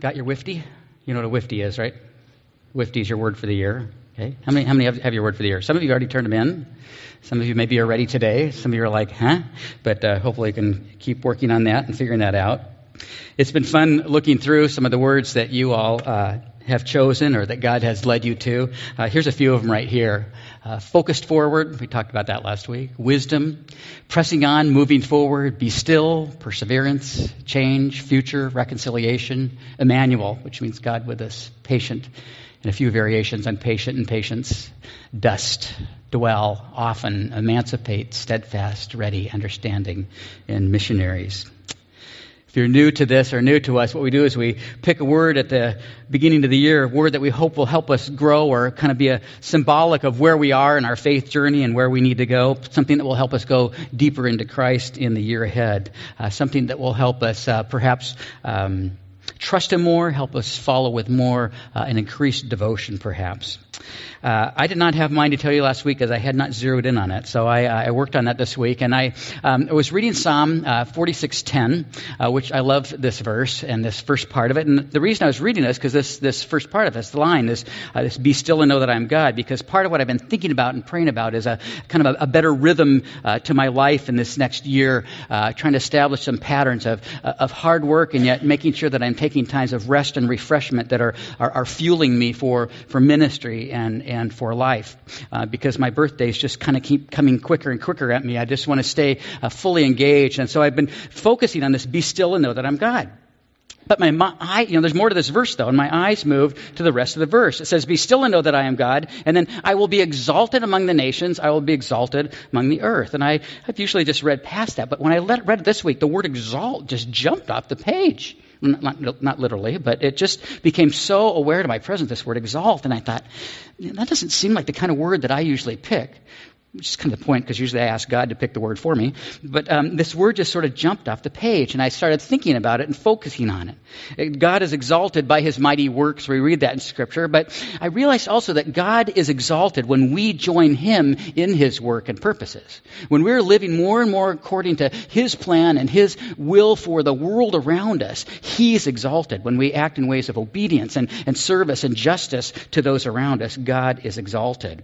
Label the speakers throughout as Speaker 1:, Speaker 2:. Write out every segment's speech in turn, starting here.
Speaker 1: got your WIFTY? You know what a WIFTY is, right? WIFTY is your word for the year. Okay. How many, how many have, have your word for the year? Some of you already turned them in. Some of you maybe are ready today. Some of you are like, huh? But uh, hopefully you can keep working on that and figuring that out. It's been fun looking through some of the words that you all uh, have chosen or that God has led you to. Uh, here's a few of them right here. Uh, focused forward, we talked about that last week. Wisdom, pressing on, moving forward, be still, perseverance, change, future, reconciliation, Emmanuel, which means God with us, patient, and a few variations on patient and patience, dust, dwell, often, emancipate, steadfast, ready, understanding, and missionaries. If you're new to this or new to us, what we do is we pick a word at the beginning of the year, a word that we hope will help us grow or kind of be a symbolic of where we are in our faith journey and where we need to go, something that will help us go deeper into Christ in the year ahead, uh, something that will help us uh, perhaps. Um, trust Him more, help us follow with more, uh, and increased devotion, perhaps. Uh, I did not have mine to tell you last week as I had not zeroed in on it, so I, uh, I worked on that this week. And I, um, I was reading Psalm uh, 46:10, uh, which I love this verse and this first part of it. And the reason I was reading this because this this first part of this line is uh, this "Be still and know that I am God." Because part of what I've been thinking about and praying about is a kind of a, a better rhythm uh, to my life in this next year, trying to establish some patterns of of hard work and yet making sure that I'm taking times of rest and refreshment that are are, are fueling me for for ministry and and for life. Uh, because my birthdays just kind of keep coming quicker and quicker at me. I just want to stay uh, fully engaged. And so I've been focusing on this be still and know that I'm God. But my, my eye, you know, there's more to this verse though, and my eyes move to the rest of the verse. It says, Be still and know that I am God, and then I will be exalted among the nations, I will be exalted among the earth. And I, I've usually just read past that, but when I let, read it this week, the word exalt just jumped off the page not, not literally, but it just became so aware to my presence, this word exalt. And I thought, that doesn't seem like the kind of word that I usually pick which is kind of the point because usually I ask God to pick the word for me. But um, this word just sort of jumped off the page, and I started thinking about it and focusing on it. God is exalted by his mighty works. We read that in Scripture. But I realized also that God is exalted when we join him in his work and purposes. When we're living more and more according to his plan and his will for the world around us, he's exalted. When we act in ways of obedience and, and service and justice to those around us, God is exalted.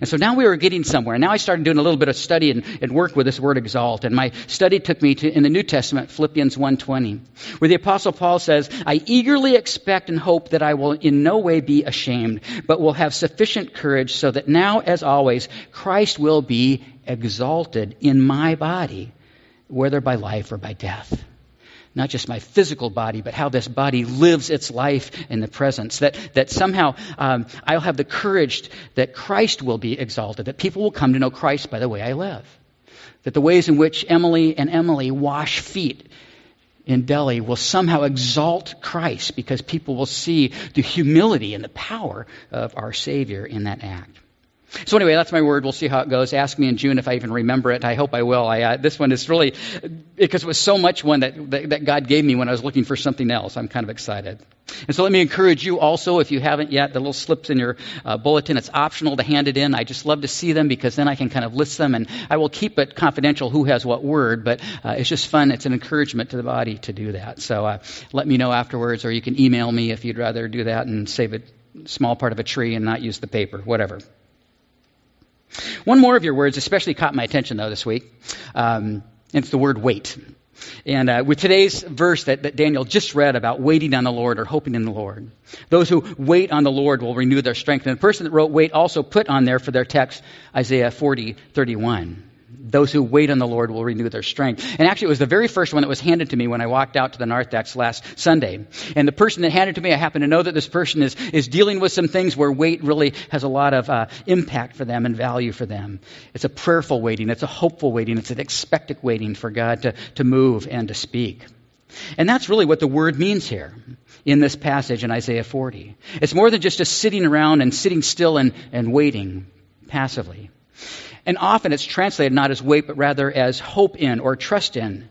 Speaker 1: And so now we were getting somewhere. Now I started doing a little bit of study and, and work with this word exalt. And my study took me to in the New Testament, Philippians 1.20, where the Apostle Paul says, I eagerly expect and hope that I will in no way be ashamed, but will have sufficient courage so that now, as always, Christ will be exalted in my body, whether by life or by death not just my physical body, but how this body lives its life in the presence. That, that somehow um, I'll have the courage that Christ will be exalted, that people will come to know Christ by the way I live. That the ways in which Emily and Emily wash feet in Delhi will somehow exalt Christ because people will see the humility and the power of our Savior in that act. So anyway, that's my word. We'll see how it goes. Ask me in June if I even remember it. I hope I will. I, uh, this one is really because it was so much one that, that, that God gave me when I was looking for something else. I'm kind of excited. And so let me encourage you also, if you haven't yet, the little slips in your uh, bulletin. It's optional to hand it in. I just love to see them because then I can kind of list them, and I will keep it confidential who has what word. But uh, it's just fun. It's an encouragement to the body to do that. So uh, let me know afterwards, or you can email me if you'd rather do that and save a small part of a tree and not use the paper, whatever. One more of your words especially caught my attention, though, this week. Um, it's the word wait. And uh, with today's verse that, that, Daniel just read about waiting on the Lord or hoping in the Lord, those who wait on the Lord will renew their strength. And the person that wrote wait also put on there for their text Isaiah 40, 31. Those who wait on the Lord will renew their strength. And actually, it was the very first one that was handed to me when I walked out to the Narthex last Sunday. And the person that handed it to me, I happen to know that this person is, is dealing with some things where wait really has a lot of uh, impact for them and value for them. It's a prayerful waiting, it's a hopeful waiting, it's an expectant waiting for God to, to move and to speak. And that's really what the word means here in this passage in Isaiah 40. It's more than just a sitting around and sitting still and, and waiting passively. And often it's translated not as wait, but rather as hope in or trust in.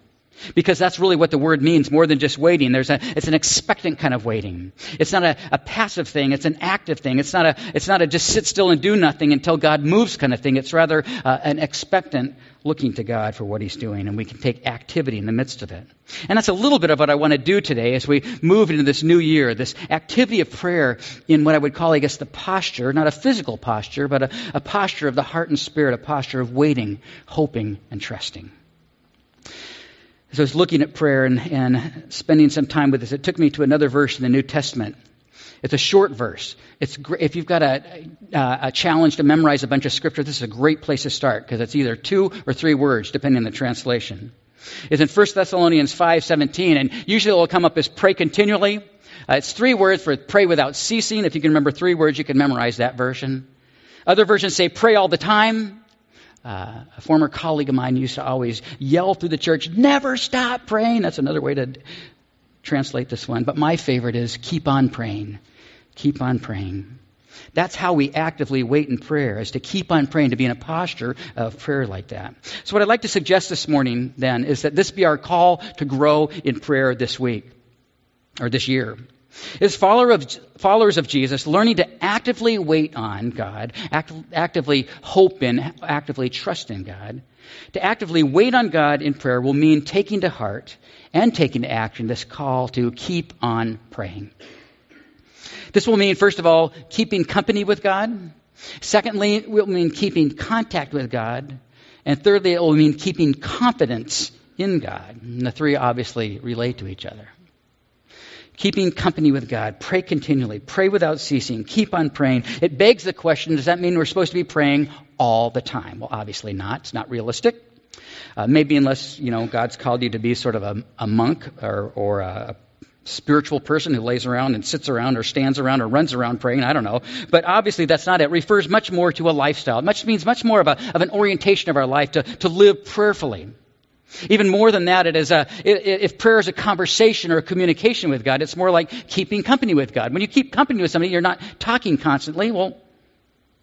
Speaker 1: Because that's really what the word means more than just waiting. There's a, it's an expectant kind of waiting. It's not a, a passive thing. It's an active thing. It's not a, it's not a just sit still and do nothing until God moves kind of thing. It's rather uh, an expectant looking to God for what He's doing, and we can take activity in the midst of it. And that's a little bit of what I want to do today as we move into this new year, this activity of prayer in what I would call, I guess, the posture, not a physical posture, but a, a posture of the heart and spirit, a posture of waiting, hoping, and trusting. As I was looking at prayer and, and spending some time with this, it took me to another verse in the New Testament. It's a short verse. It's. If you've got a, a, challenge to memorize a bunch of scripture, this is a great place to start because it's either two or three words, depending on the translation. It's in 1 Thessalonians 5:17, and usually it will come up as pray continually. Uh, it's three words for pray without ceasing. If you can remember three words, you can memorize that version. Other versions say pray all the time. Uh, a former colleague of mine used to always yell through the church, never stop praying. That's another way to translate this one. But my favorite is keep on praying. Keep on praying. That's how we actively wait in prayer, is to keep on praying, to be in a posture of prayer like that. So, what I'd like to suggest this morning, then, is that this be our call to grow in prayer this week, or this year. Is follower of, followers of Jesus learning to actively wait on God, act, actively hope in, actively trust in God. To actively wait on God in prayer will mean taking to heart and taking to action this call to keep on praying. This will mean, first of all, keeping company with God. Secondly, it will mean keeping contact with God. And thirdly, it will mean keeping confidence in God. And the three obviously relate to each other keeping company with God. Pray continually. Pray without ceasing. Keep on praying. It begs the question does that mean we're supposed to be praying all the time? Well, obviously not. It's not realistic. Uh, maybe unless, you know, God's called you to be sort of a, a monk or, or a spiritual person who lays around and sits around or stands around or runs around praying. I don't know. But obviously that's not it. it refers much more to a lifestyle. It much means much more of, a, of an orientation of our life to, to live prayerfully. Even more than that, it is a, if prayer is a conversation or a communication with God, it's more like keeping company with God. When you keep company with somebody, you're not talking constantly. Well,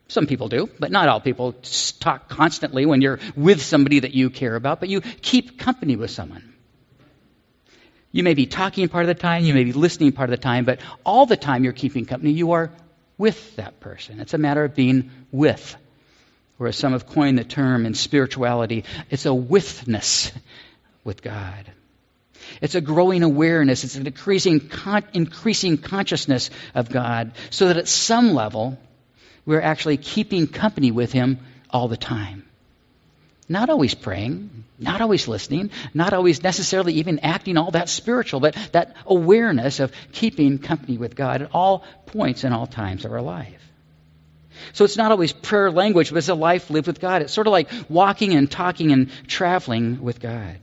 Speaker 1: some people do, but not all people talk constantly when you're with somebody that you care about, but you keep company with someone. You may be talking part of the time, you may be listening part of the time, but all the time you're keeping company, you are with that person. It's a matter of being with or as some have coined the term in spirituality, it's a withness with God. It's a growing awareness. It's an increasing, con- increasing consciousness of God so that at some level, we're actually keeping company with Him all the time. Not always praying, not always listening, not always necessarily even acting all that spiritual, but that awareness of keeping company with God at all points and all times of our life. So it's not always prayer language, but it's a life lived with God. It's sort of like walking and talking and traveling with God.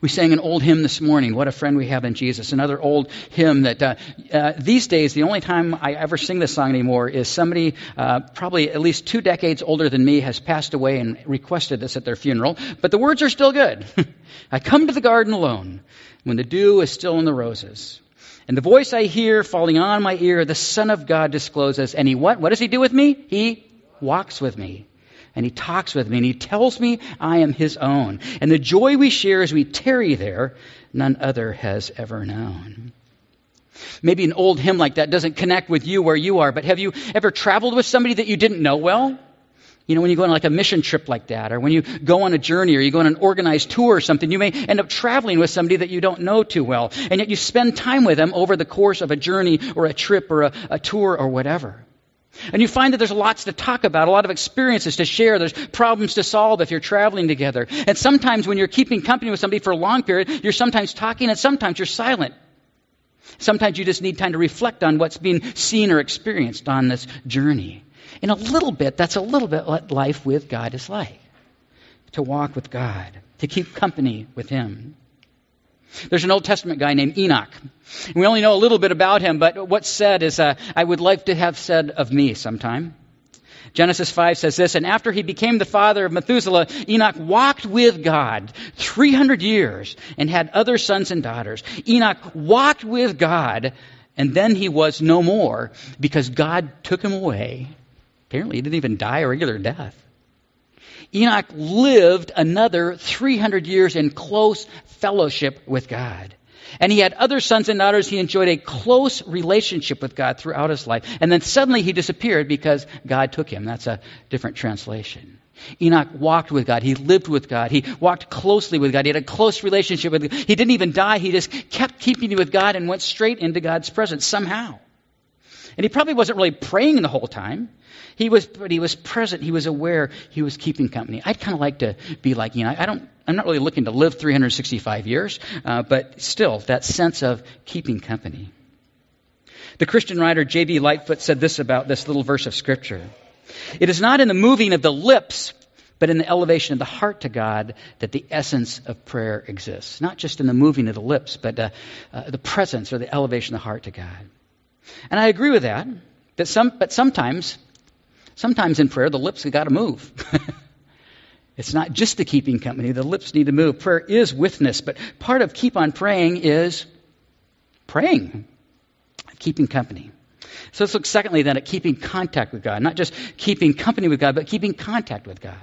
Speaker 1: We sang an old hymn this morning, What a Friend We Have in Jesus. Another old hymn that uh, uh, these days, the only time I ever sing this song anymore is somebody, uh, probably at least two decades older than me, has passed away and requested this at their funeral. But the words are still good. I come to the garden alone when the dew is still in the roses. And the voice I hear falling on my ear, the Son of God discloses. And he what? What does he do with me? He walks with me. And he talks with me and he tells me I am his own. And the joy we share as we tarry there, none other has ever known. Maybe an old hymn like that doesn't connect with you where you are, but have you ever traveled with somebody that you didn't know well? You know, when you go on like a mission trip like that, or when you go on a journey, or you go on an organized tour or something, you may end up traveling with somebody that you don't know too well. And yet you spend time with them over the course of a journey or a trip or a, a tour or whatever. And you find that there's lots to talk about, a lot of experiences to share. There's problems to solve if you're traveling together. And sometimes when you're keeping company with somebody for a long period, you're sometimes talking and sometimes you're silent. Sometimes you just need time to reflect on what's being seen or experienced on this journey. In a little bit, that's a little bit what life with God is like. To walk with God, to keep company with Him. There's an Old Testament guy named Enoch. We only know a little bit about him, but what's said is, uh, I would like to have said of me sometime. Genesis 5 says this, and after he became the father of Methuselah, Enoch walked with God 300 years and had other sons and daughters. Enoch walked with God, and then he was no more because God took him away Apparently, he didn't even die a regular death. Enoch lived another 300 years in close fellowship with God. And he had other sons and daughters. He enjoyed a close relationship with God throughout his life. And then suddenly he disappeared because God took him. That's a different translation. Enoch walked with God. He lived with God. He walked closely with God. He had a close relationship with God. He didn't even die. He just kept keeping with God and went straight into God's presence somehow. And he probably wasn't really praying the whole time. He was, but he was present. He was aware. He was keeping company. I'd kind of like to be like, you know, I don't, I'm not really looking to live 365 years, uh, but still, that sense of keeping company. The Christian writer J.B. Lightfoot said this about this little verse of Scripture. It is not in the moving of the lips, but in the elevation of the heart to God that the essence of prayer exists. Not just in the moving of the lips, but uh, uh, the presence or the elevation of the heart to God. And I agree with that. That some, but sometimes, sometimes in prayer, the lips have got to move. it's not just the keeping company; the lips need to move. Prayer is withness, but part of keep on praying is praying, keeping company. So let's look secondly then at keeping contact with God. Not just keeping company with God, but keeping contact with God.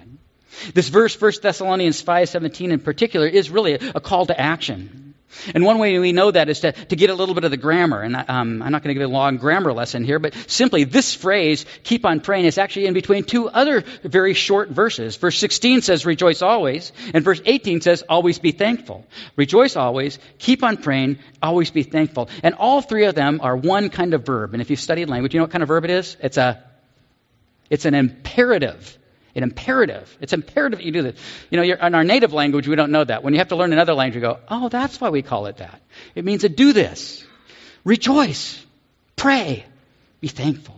Speaker 1: This verse, 1 Thessalonians 5.17 in particular, is really a call to action. And one way we know that is to, to get a little bit of the grammar. And um, I'm not going to give a long grammar lesson here, but simply this phrase, keep on praying, is actually in between two other very short verses. Verse 16 says, rejoice always. And verse 18 says, always be thankful. Rejoice always, keep on praying, always be thankful. And all three of them are one kind of verb. And if you've studied language, you know what kind of verb it is? It's a, it's an imperative an imperative. It's imperative that you do this. You know, in our native language, we don't know that. When you have to learn another language, you go, oh, that's why we call it that. It means to do this. Rejoice. Pray. Be thankful.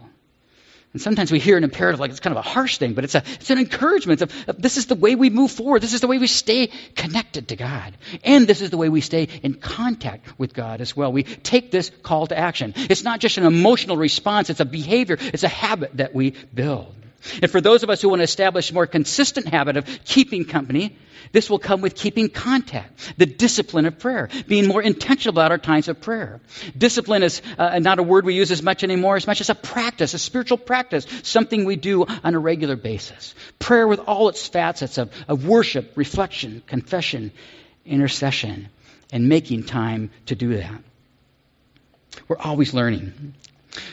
Speaker 1: And sometimes we hear an imperative like it's kind of a harsh thing, but it's, a, it's an encouragement this is the way we move forward. This is the way we stay connected to God. And this is the way we stay in contact with God as well. We take this call to action. It's not just an emotional response, it's a behavior, it's a habit that we build. And for those of us who want to establish a more consistent habit of keeping company, this will come with keeping contact, the discipline of prayer, being more intentional about our times of prayer. Discipline is uh, not a word we use as much anymore, as much as a practice, a spiritual practice, something we do on a regular basis. Prayer with all its facets of, of worship, reflection, confession, intercession, and making time to do that. We're always learning.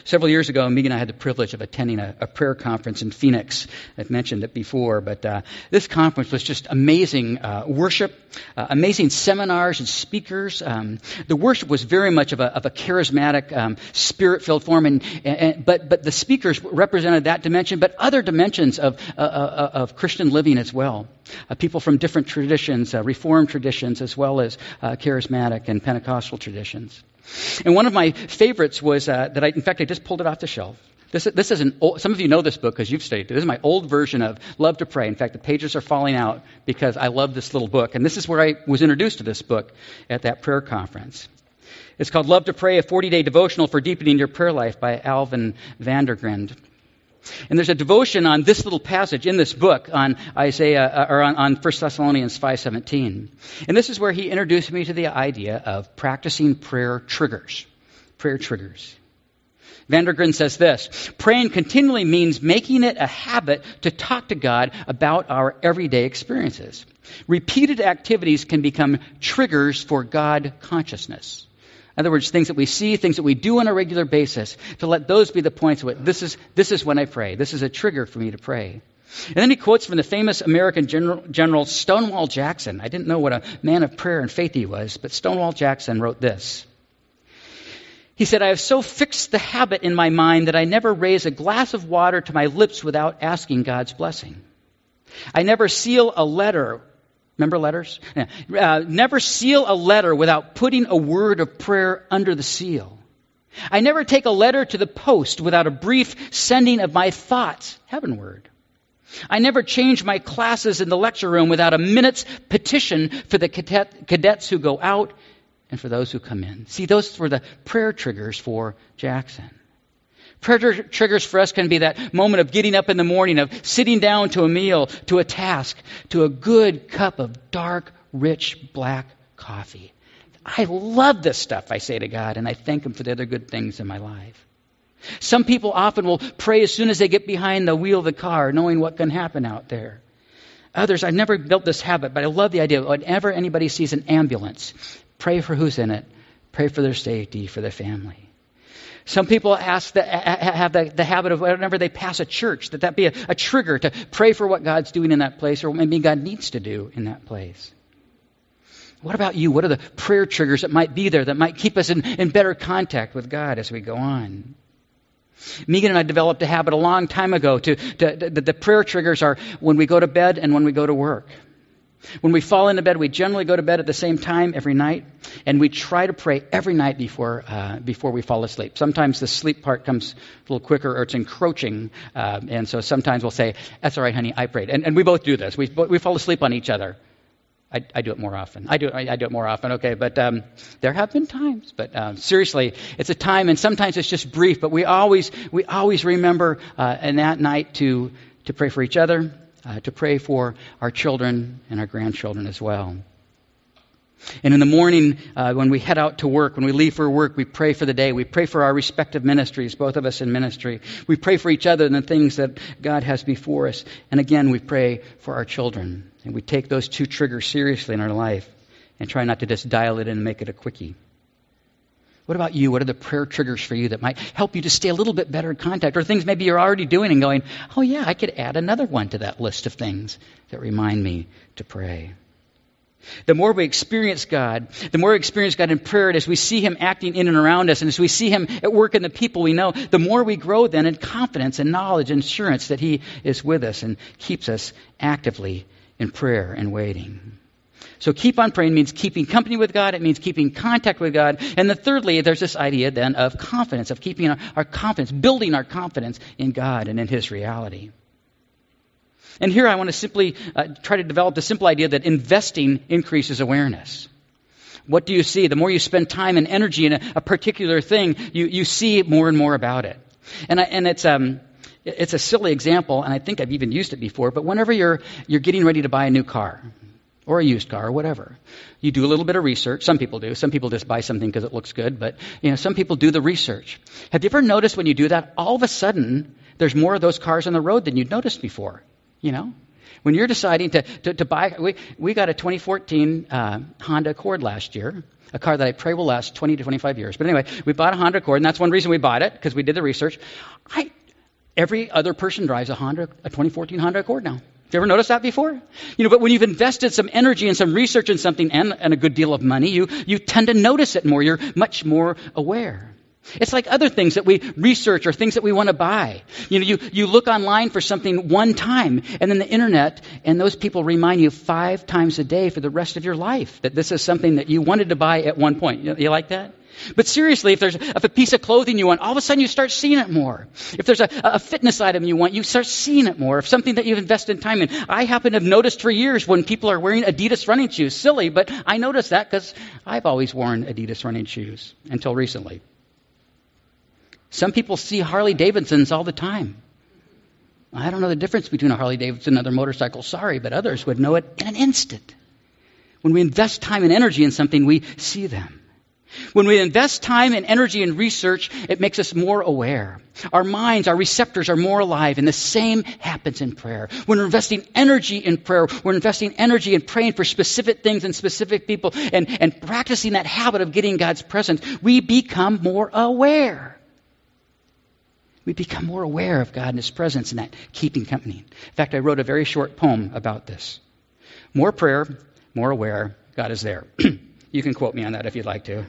Speaker 1: Several years ago, Megan and I had the privilege of attending a, a prayer conference in Phoenix. I've mentioned it before, but uh, this conference was just amazing uh, worship, uh, amazing seminars and speakers. Um, the worship was very much of a, of a charismatic, um, spirit-filled form, and, and, but but the speakers represented that dimension, but other dimensions of uh, uh, of Christian living as well. Uh, people from different traditions, Reformed traditions, as well as charismatic and Pentecostal traditions. And one of my favorites was uh, that I, in fact, I just pulled it off the shelf. This, this is an old, some of you know this book because you've studied it. This is my old version of Love to Pray. In fact, the pages are falling out because I love this little book. And this is where I was introduced to this book at that prayer conference. It's called Love to Pray, a 40 day devotional for deepening your prayer life by Alvin VanderGriend. And there's a devotion on this little passage in this book on Isaiah uh, or on, on 1 Thessalonians 5:17. And this is where he introduced me to the idea of practicing prayer triggers. Prayer triggers. VanderGriend says this praying continually means making it a habit to talk to God about our everyday experiences. Repeated activities can become triggers for God consciousness. In other words, things that we see, things that we do on a regular basis, to let those be the points of This is, this is when I pray. This is a trigger for me to pray. And then he quotes from the famous American General, General Stonewall Jackson. I didn't know what a man of prayer and faith he was, but Stonewall Jackson wrote this. He said, I have so fixed the habit in my mind that I never raise a glass of water to my lips without asking God's blessing. I never seal a letter Remember letters? Uh, never seal a letter without putting a word of prayer under the seal. I never take a letter to the post without a brief sending of my thoughts heavenward. I never change my classes in the lecture room without a minute's petition for the cadet, cadets who go out and for those who come in. See, those were the prayer triggers for Jackson. Prayer triggers for us can be that moment of getting up in the morning, of sitting down to a meal, to a task, to a good cup of dark, rich black coffee. I love this stuff, I say to God, and I thank Him for the other good things in my life. Some people often will pray as soon as they get behind the wheel of the car, knowing what can happen out there. Others, I've never built this habit, but I love the idea. Whenever anybody sees an ambulance, pray for who's in it, pray for their safety, for their family. Some people ask have the, the, habit of whenever they pass a church, that that be a, a trigger to pray for what God's doing in that place or what maybe God needs to do in that place. What about you? What are the prayer triggers that might be there that might keep us in, in better contact with God as we go on? Megan and I developed a habit a long time ago to, to, to the prayer triggers are when we go to bed and when we go to work. When we fall into bed, we generally go to bed at the same time every night, and we try to pray every night before, uh, before we fall asleep. Sometimes the sleep part comes a little quicker or it's encroaching, uh, and so sometimes we'll say, That's all right, honey, I prayed. And, and we both do this. We, we fall asleep on each other. I, I, do it more often. I do I, I do it more often. Okay, but um, there have been times. But um, seriously, it's a time, and sometimes it's just brief. But we always we always remember uh, in that night to to pray for each other, uh, to pray for our children and our grandchildren as well. And in the morning, uh, when we head out to work, when we leave for work, we pray for the day. We pray for our respective ministries, both of us in ministry. We pray for each other and the things that God has before us. And again, we pray for our children. And we take those two triggers seriously in our life and try not to just dial it in and make it a quickie. What about you? What are the prayer triggers for you that might help you to stay a little bit better in contact? Or things maybe you're already doing and going, oh, yeah, I could add another one to that list of things that remind me to pray. The more we experience God, the more we experience God in prayer, and as we see Him acting in and around us, and as we see Him at work in the people we know, the more we grow then in confidence and knowledge and assurance that He is with us and keeps us actively in prayer and waiting. So keep on praying means keeping company with God. It means keeping contact with God. And then thirdly, there's this idea then of confidence, of keeping our, our confidence, building our confidence in God and in His reality. And here I want to simply uh, try to develop the simple idea that investing increases awareness. What do you see? The more you spend time and energy in a, a particular thing, you, you see more and more about it. And, I, and it's, um, it's a silly example, and I think I've even used it before, but whenever you're, you're getting ready to buy a new car, or a used car or whatever. You do a little bit of research. Some people do. Some people just buy something because it looks good, but you know, some people do the research. Have you ever noticed when you do that, all of a sudden there's more of those cars on the road than you'd noticed before? You know? When you're deciding to, to, to buy, we, we got a 2014 uh, Honda Accord last year, a car that I pray will last 20 to 25 years. But anyway, we bought a Honda Accord, and that's one reason we bought it, because we did the research. I, every other person drives a Honda, a 2014 Honda Accord now. You ever noticed that before? You know, but when you've invested some energy and some research in something and, and a good deal of money, you, you tend to notice it more. You're much more aware. It's like other things that we research or things that we want to buy. You know, you, you look online for something one time, and then the internet, and those people remind you five times a day for the rest of your life that this is something that you wanted to buy at one point. You, you like that? But seriously, if there's if a piece of clothing you want, all of a sudden you start seeing it more. If there's a, a fitness item you want, you start seeing it more. If something that you've invested time in. I happen to have noticed for years when people are wearing Adidas running shoes. Silly, but I noticed that because I've always worn Adidas running shoes until recently. Some people see Harley Davidsons all the time. I don't know the difference between a Harley Davidson and other motorcycles, sorry, but others would know it in an instant. When we invest time and energy in something, we see them. When we invest time and energy in research, it makes us more aware. Our minds, our receptors are more alive, and the same happens in prayer. When we're investing energy in prayer, we're investing energy in praying for specific things and specific people and, and practicing that habit of getting God's presence, we become more aware we become more aware of God and His presence and that keeping company. In fact, I wrote a very short poem about this. More prayer, more aware, God is there. you can quote me on that if you'd like to.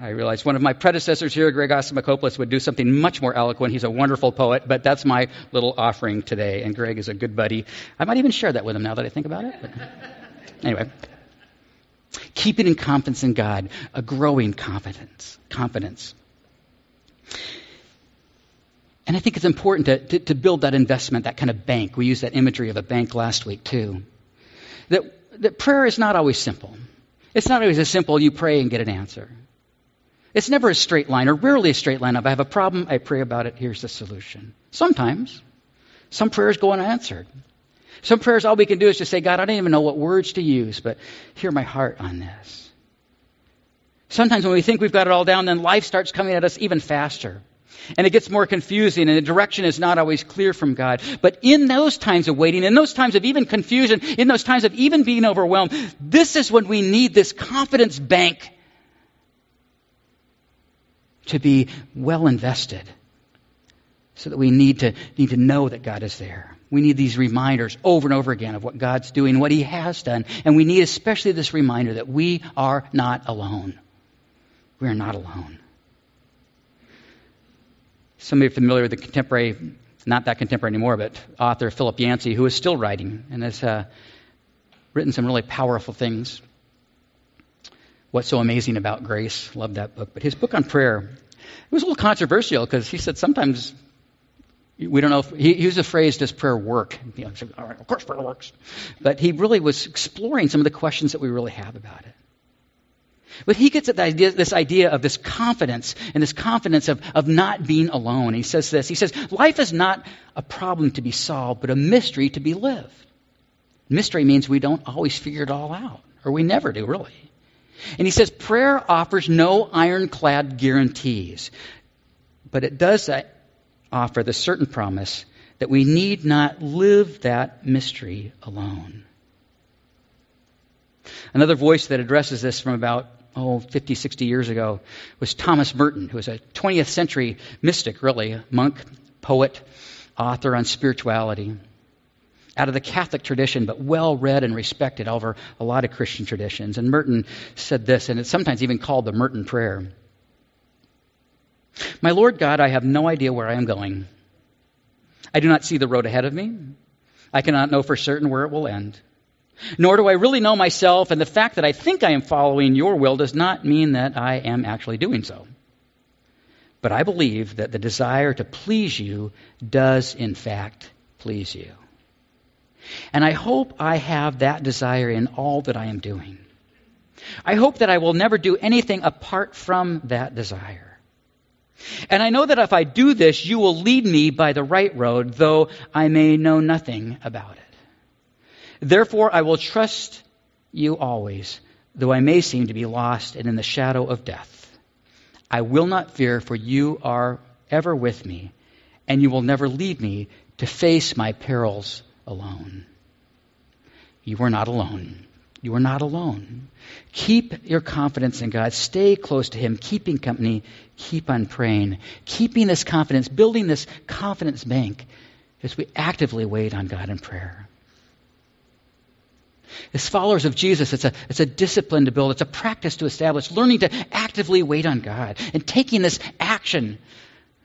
Speaker 1: I realize one of my predecessors here, Greg Asimakopoulos, would do something much more eloquent. He's a wonderful poet, but that's my little offering today. And Greg is a good buddy. I might even share that with him now that I think about it. But anyway, keeping in confidence in God, a growing confidence. Confidence. And I think it's important to, to, to, build that investment, that kind of bank. We used that imagery of a bank last week, too. That, that prayer is not always simple. It's not always as simple you pray and get an answer. It's never a straight line, or rarely a straight line of I have a problem, I pray about it, here's the solution. Sometimes. Some prayers go unanswered. Some prayers, all we can do is just say, God, I don't even know what words to use, but hear my heart on this. Sometimes when we think we've got it all down, then life starts coming at us even faster. And it gets more confusing, and the direction is not always clear from God. But in those times of waiting, in those times of even confusion, in those times of even being overwhelmed, this is when we need this confidence bank to be well invested. So that we need to, need to know that God is there. We need these reminders over and over again of what God's doing, what He has done. And we need especially this reminder that we are not alone. We are not alone. Some of you are familiar with the contemporary, not that contemporary anymore, but author Philip Yancey, who is still writing and has uh, written some really powerful things. What's so amazing about grace? Love that book. But his book on prayer, it was a little controversial because he said sometimes we don't know if he, used the phrase, does prayer work? You know, All right, of course prayer works. But he really was exploring some of the questions that we really have about it. But he gets at idea, this idea of this confidence and this confidence of, of not being alone. He says this. He says, life is not a problem to be solved, but a mystery to be lived. Mystery means we don't always figure it all out, or we never do, really. And he says, prayer offers no ironclad guarantees, but it does offer the certain promise that we need not live that mystery alone. Another voice that addresses this from about oh, 50, 60 years ago was Thomas Merton, who was a 20th century mystic, really, monk, poet, author on spirituality. Out of the Catholic tradition, but well read and respected over a lot of Christian traditions. And Merton said this, and it's sometimes even called the Merton Prayer. My Lord God, I have no idea where I am going. I do not see the road ahead of me. I cannot know for certain where it will end. Nor do I really know myself, and the fact that I think I am following your will does not mean that I am actually doing so. But I believe that the desire to please you does, in fact, please you. And I hope I have that desire in all that I am doing. I hope that I will never do anything apart from that desire. And I know that if I do this, you will lead me by the right road, though I may know nothing about it. Therefore, I will trust you always, though I may seem to be lost and in the shadow of death. I will not fear, for you are ever with me, and you will never leave me to face my perils alone. You are not alone. You are not alone. Keep your confidence in God. Stay close to Him, keeping company. Keep on praying. Keeping this confidence, building this confidence bank as we actively wait on God in prayer. As followers of Jesus, it's a, it's a discipline to build, it's a practice to establish, learning to actively wait on God and taking this action,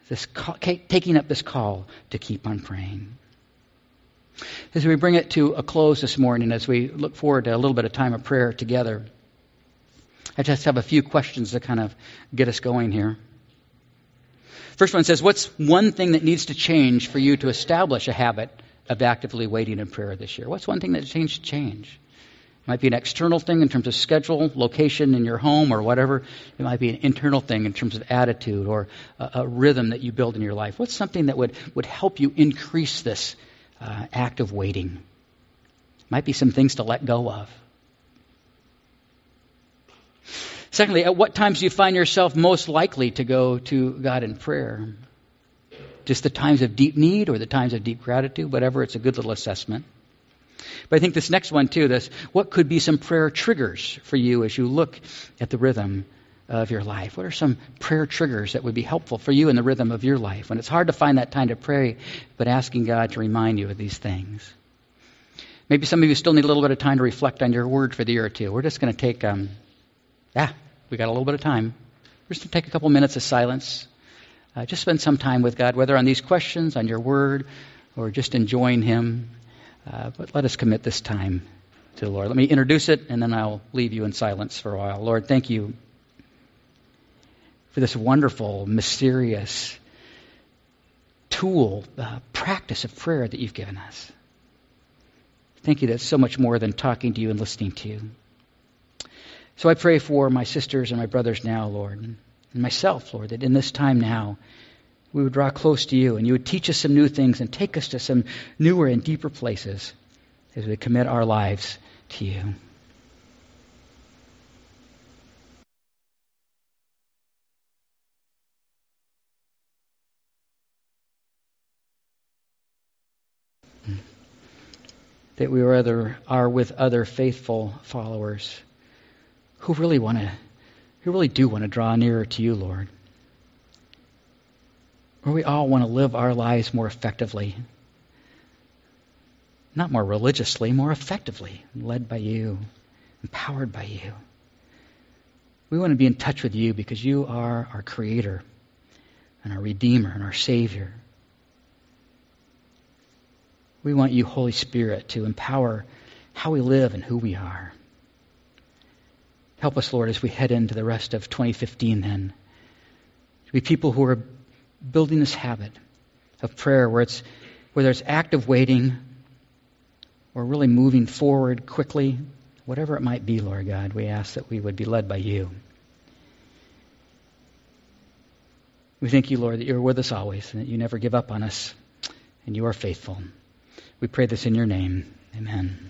Speaker 1: this call, taking up this call to keep on praying. As we bring it to a close this morning, as we look forward to a little bit of time of prayer together, I just have a few questions to kind of get us going here. First one says, What's one thing that needs to change for you to establish a habit of actively waiting in prayer this year? What's one thing that needs to change? It might be an external thing in terms of schedule, location in your home, or whatever. It might be an internal thing in terms of attitude or a, a rhythm that you build in your life. What's something that would, would help you increase this uh, act of waiting. Might be some things to let go of. Secondly, at what times do you find yourself most likely to go to God in prayer? Just the times of deep need or the times of deep gratitude, whatever, it's a good little assessment. But I think this next one, too, this what could be some prayer triggers for you as you look at the rhythm of your life? What are some prayer triggers that would be helpful for you in the rhythm of your life when it's hard to find that time to pray, but asking God to remind you of these things? Maybe some of you still need a little bit of time to reflect on your word for the year or two. We're just going to take, um, yeah, we got a little bit of time. We're just going to take a couple minutes of silence. Uh, just spend some time with God, whether on these questions, on your word, or just enjoying Him. Uh, but let us commit this time to the Lord. Let me introduce it, and then I'll leave you in silence for a while. Lord, thank you for this wonderful, mysterious tool, uh, practice of prayer that you've given us. Thank you that's so much more than talking to you and listening to you. So I pray for my sisters and my brothers now, Lord, and myself, Lord, that in this time now, we would draw close to you and you would teach us some new things and take us to some newer and deeper places as we commit our lives to you. That we rather are with other faithful followers who really want to who really do want to draw nearer to you, Lord. Where we all want to live our lives more effectively. Not more religiously, more effectively, led by you, empowered by you. We want to be in touch with you because you are our Creator and our Redeemer and our Savior. We want you, Holy Spirit, to empower how we live and who we are. Help us, Lord, as we head into the rest of 2015 then. To be people who are building this habit of prayer where it's whether it's active waiting or really moving forward quickly, whatever it might be, Lord God, we ask that we would be led by you. We thank you, Lord, that you're with us always and that you never give up on us and you are faithful. We pray this in your name. Amen.